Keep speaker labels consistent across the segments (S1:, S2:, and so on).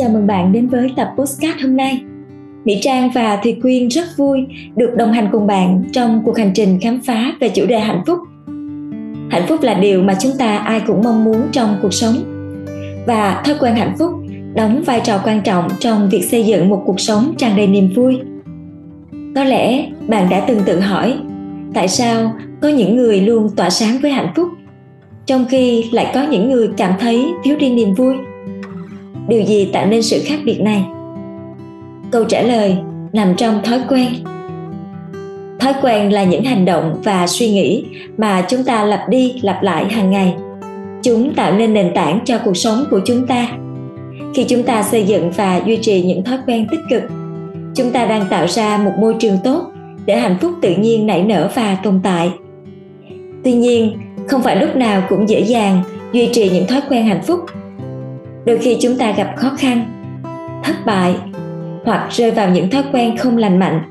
S1: Chào mừng bạn đến với tập postcard hôm nay. Mỹ Trang và Thùy Quyên rất vui được đồng hành cùng bạn trong cuộc hành trình khám phá về chủ đề hạnh phúc. Hạnh phúc là điều mà chúng ta ai cũng mong muốn trong cuộc sống. Và thói quen hạnh phúc đóng vai trò quan trọng trong việc xây dựng một cuộc sống tràn đầy niềm vui. Có lẽ bạn đã từng tự hỏi, tại sao có những người luôn tỏa sáng với hạnh phúc, trong khi lại có những người cảm thấy thiếu đi niềm vui? Điều gì tạo nên sự khác biệt này? Câu trả lời nằm trong thói quen. Thói quen là những hành động và suy nghĩ mà chúng ta lặp đi lặp lại hàng ngày. Chúng tạo nên nền tảng cho cuộc sống của chúng ta. Khi chúng ta xây dựng và duy trì những thói quen tích cực, chúng ta đang tạo ra một môi trường tốt để hạnh phúc tự nhiên nảy nở và tồn tại. Tuy nhiên, không phải lúc nào cũng dễ dàng duy trì những thói quen hạnh phúc đôi khi chúng ta gặp khó khăn, thất bại, hoặc rơi vào những thói quen không lành mạnh.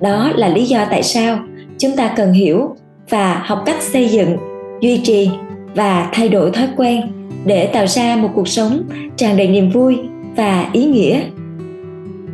S1: Đó là lý do tại sao chúng ta cần hiểu và học cách xây dựng, duy trì và thay đổi thói quen để tạo ra một cuộc sống tràn đầy niềm vui và ý nghĩa.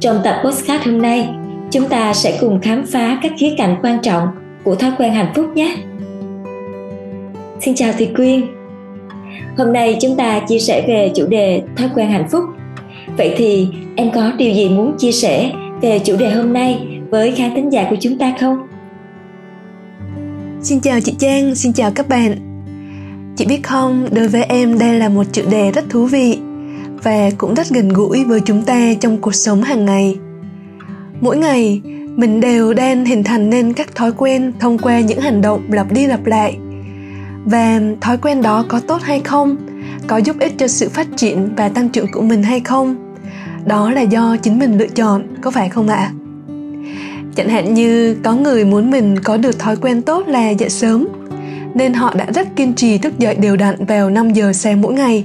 S1: Trong tập postcard hôm nay, chúng ta sẽ cùng khám phá các khía cạnh quan trọng của thói quen hạnh phúc nhé. Xin chào thùy quyên. Hôm nay chúng ta chia sẻ về chủ đề thói quen hạnh phúc. Vậy thì em có điều gì muốn chia sẻ về chủ đề hôm nay với khán thính giả của chúng ta không?
S2: Xin chào chị Trang, xin chào các bạn. Chị biết không, đối với em đây là một chủ đề rất thú vị và cũng rất gần gũi với chúng ta trong cuộc sống hàng ngày. Mỗi ngày, mình đều đang hình thành nên các thói quen thông qua những hành động lặp đi lặp lại và thói quen đó có tốt hay không có giúp ích cho sự phát triển và tăng trưởng của mình hay không đó là do chính mình lựa chọn, có phải không ạ chẳng hạn như có người muốn mình có được thói quen tốt là dậy sớm, nên họ đã rất kiên trì thức dậy đều đặn vào 5 giờ sáng mỗi ngày.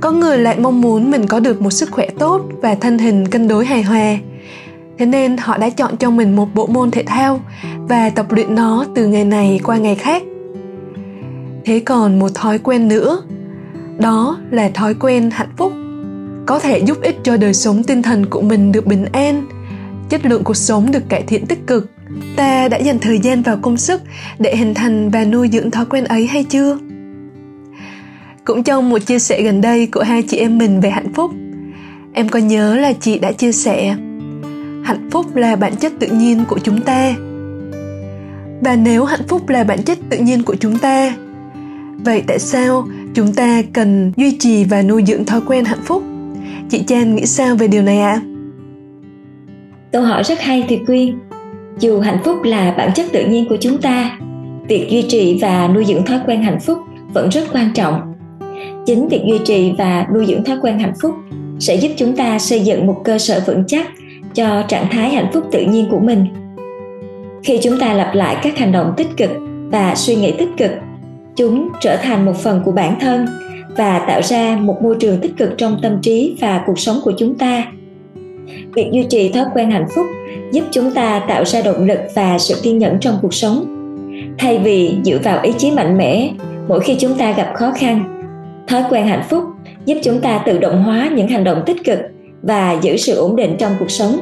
S2: Có người lại mong muốn mình có được một sức khỏe tốt và thân hình cân đối hài hòa. Thế nên họ đã chọn cho mình một bộ môn thể thao và tập luyện nó từ ngày này qua ngày khác thế còn một thói quen nữa, đó là thói quen hạnh phúc. Có thể giúp ích cho đời sống tinh thần của mình được bình an, chất lượng cuộc sống được cải thiện tích cực. Ta đã dành thời gian và công sức để hình thành và nuôi dưỡng thói quen ấy hay chưa? Cũng trong một chia sẻ gần đây của hai chị em mình về hạnh phúc, em có nhớ là chị đã chia sẻ, hạnh phúc là bản chất tự nhiên của chúng ta. Và nếu hạnh phúc là bản chất tự nhiên của chúng ta vậy tại sao chúng ta cần duy trì và nuôi dưỡng thói quen hạnh phúc? Chị Chan nghĩ sao về điều này ạ? À?
S1: câu hỏi rất hay thì quyên. Dù hạnh phúc là bản chất tự nhiên của chúng ta, việc duy trì và nuôi dưỡng thói quen hạnh phúc vẫn rất quan trọng. Chính việc duy trì và nuôi dưỡng thói quen hạnh phúc sẽ giúp chúng ta xây dựng một cơ sở vững chắc cho trạng thái hạnh phúc tự nhiên của mình. Khi chúng ta lặp lại các hành động tích cực và suy nghĩ tích cực chúng trở thành một phần của bản thân và tạo ra một môi trường tích cực trong tâm trí và cuộc sống của chúng ta. Việc duy trì thói quen hạnh phúc giúp chúng ta tạo ra động lực và sự kiên nhẫn trong cuộc sống. Thay vì dựa vào ý chí mạnh mẽ, mỗi khi chúng ta gặp khó khăn, thói quen hạnh phúc giúp chúng ta tự động hóa những hành động tích cực và giữ sự ổn định trong cuộc sống.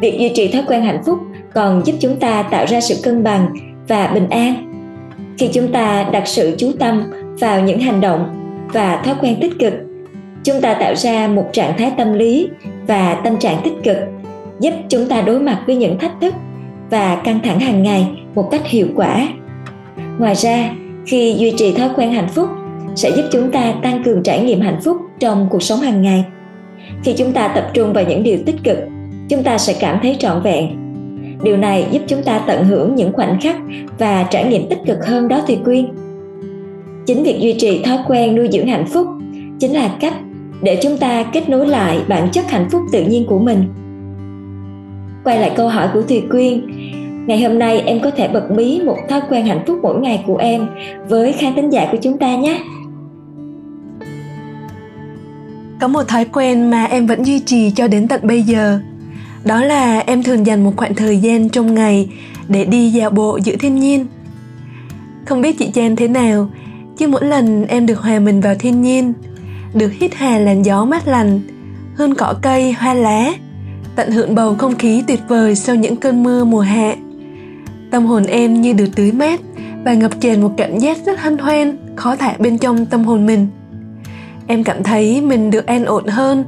S1: Việc duy trì thói quen hạnh phúc còn giúp chúng ta tạo ra sự cân bằng và bình an khi chúng ta đặt sự chú tâm vào những hành động và thói quen tích cực. Chúng ta tạo ra một trạng thái tâm lý và tâm trạng tích cực, giúp chúng ta đối mặt với những thách thức và căng thẳng hàng ngày một cách hiệu quả. Ngoài ra, khi duy trì thói quen hạnh phúc sẽ giúp chúng ta tăng cường trải nghiệm hạnh phúc trong cuộc sống hàng ngày. Khi chúng ta tập trung vào những điều tích cực, chúng ta sẽ cảm thấy trọn vẹn điều này giúp chúng ta tận hưởng những khoảnh khắc và trải nghiệm tích cực hơn đó thì quyên. Chính việc duy trì thói quen nuôi dưỡng hạnh phúc chính là cách để chúng ta kết nối lại bản chất hạnh phúc tự nhiên của mình. Quay lại câu hỏi của thùy quyên, ngày hôm nay em có thể bật mí một thói quen hạnh phúc mỗi ngày của em với khán thính giả của chúng ta nhé.
S2: Có một thói quen mà em vẫn duy trì cho đến tận bây giờ đó là em thường dành một khoảng thời gian trong ngày để đi dạo bộ giữa thiên nhiên. Không biết chị Chen thế nào, chứ mỗi lần em được hòa mình vào thiên nhiên, được hít hà làn gió mát lành, hương cỏ cây, hoa lá, tận hưởng bầu không khí tuyệt vời sau những cơn mưa mùa hạ. Tâm hồn em như được tưới mát và ngập tràn một cảm giác rất hân hoan, khó thả bên trong tâm hồn mình. Em cảm thấy mình được an ổn hơn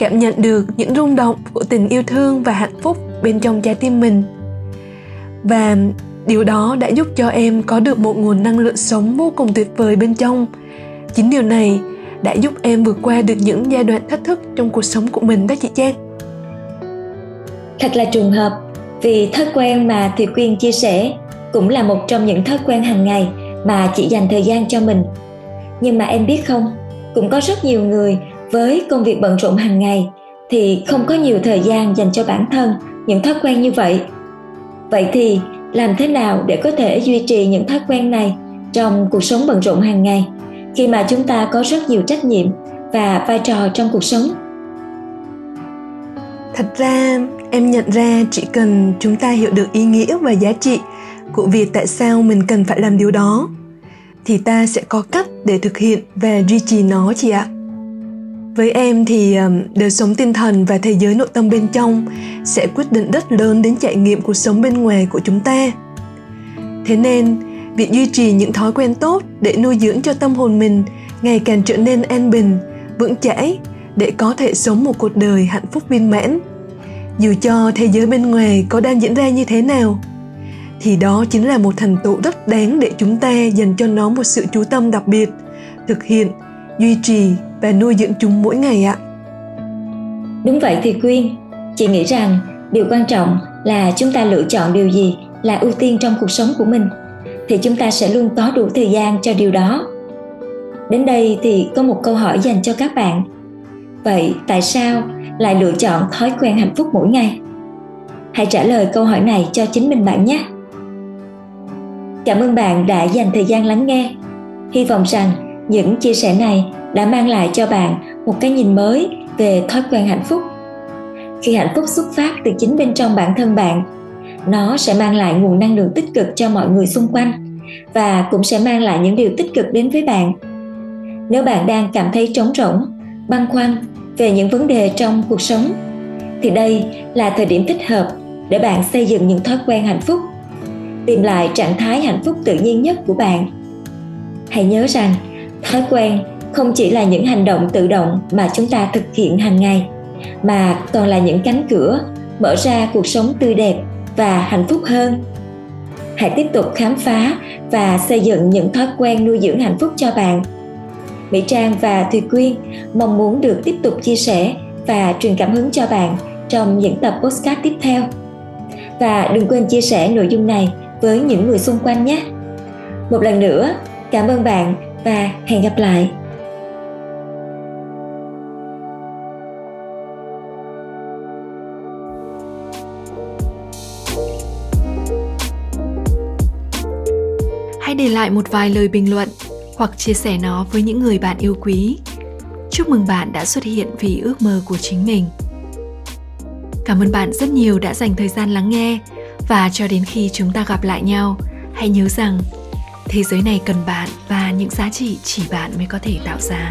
S2: cảm nhận được những rung động của tình yêu thương và hạnh phúc bên trong trái tim mình và điều đó đã giúp cho em có được một nguồn năng lượng sống vô cùng tuyệt vời bên trong chính điều này đã giúp em vượt qua được những giai đoạn thách thức trong cuộc sống của mình đó chị Trang.
S1: Thật là trùng hợp vì thói quen mà Thùy Quyên chia sẻ cũng là một trong những thói quen hàng ngày mà chị dành thời gian cho mình. Nhưng mà em biết không, cũng có rất nhiều người với công việc bận rộn hàng ngày, thì không có nhiều thời gian dành cho bản thân, những thói quen như vậy. Vậy thì làm thế nào để có thể duy trì những thói quen này trong cuộc sống bận rộn hàng ngày, khi mà chúng ta có rất nhiều trách nhiệm và vai trò trong cuộc sống
S2: thật ra, em nhận ra chỉ cần chúng ta hiểu được ý nghĩa và giá trị của việc tại sao mình cần phải làm điều đó, thì ta sẽ có cách để thực hiện và duy trì nó chị ạ với em thì đời sống tinh thần và thế giới nội tâm bên trong sẽ quyết định rất lớn đến trải nghiệm cuộc sống bên ngoài của chúng ta. Thế nên, việc duy trì những thói quen tốt để nuôi dưỡng cho tâm hồn mình ngày càng trở nên an bình, vững chãi để có thể sống một cuộc đời hạnh phúc viên mãn. Dù cho thế giới bên ngoài có đang diễn ra như thế nào, thì đó chính là một thành tựu rất đáng để chúng ta dành cho nó một sự chú tâm đặc biệt, thực hiện duy trì và nuôi dưỡng chúng mỗi ngày ạ.
S1: Đúng vậy thì quyên, chị nghĩ rằng điều quan trọng là chúng ta lựa chọn điều gì là ưu tiên trong cuộc sống của mình, thì chúng ta sẽ luôn có đủ thời gian cho điều đó. Đến đây thì có một câu hỏi dành cho các bạn. Vậy tại sao lại lựa chọn thói quen hạnh phúc mỗi ngày? Hãy trả lời câu hỏi này cho chính mình bạn nhé. Cảm ơn bạn đã dành thời gian lắng nghe. Hy vọng rằng những chia sẻ này đã mang lại cho bạn một cái nhìn mới về thói quen hạnh phúc. Khi hạnh phúc xuất phát từ chính bên trong bản thân bạn, nó sẽ mang lại nguồn năng lượng tích cực cho mọi người xung quanh và cũng sẽ mang lại những điều tích cực đến với bạn. Nếu bạn đang cảm thấy trống rỗng, băn khoăn về những vấn đề trong cuộc sống, thì đây là thời điểm thích hợp để bạn xây dựng những thói quen hạnh phúc. Tìm lại trạng thái hạnh phúc tự nhiên nhất của bạn. Hãy nhớ rằng thói quen không chỉ là những hành động tự động mà chúng ta thực hiện hàng ngày, mà còn là những cánh cửa mở ra cuộc sống tươi đẹp và hạnh phúc hơn. Hãy tiếp tục khám phá và xây dựng những thói quen nuôi dưỡng hạnh phúc cho bạn. Mỹ trang và thùy quyên mong muốn được tiếp tục chia sẻ và truyền cảm hứng cho bạn trong những tập postcard tiếp theo. Và đừng quên chia sẻ nội dung này với những người xung quanh nhé. Một lần nữa, cảm ơn bạn và hẹn gặp lại
S2: hãy để lại một vài lời bình luận hoặc chia sẻ nó với những người bạn yêu quý. Chúc mừng bạn đã xuất hiện vì ước mơ của chính mình. Cảm ơn bạn rất nhiều đã dành thời gian lắng nghe và cho đến khi chúng ta gặp lại nhau, hãy nhớ rằng thế giới này cần bạn và những giá trị chỉ bạn mới có thể tạo ra.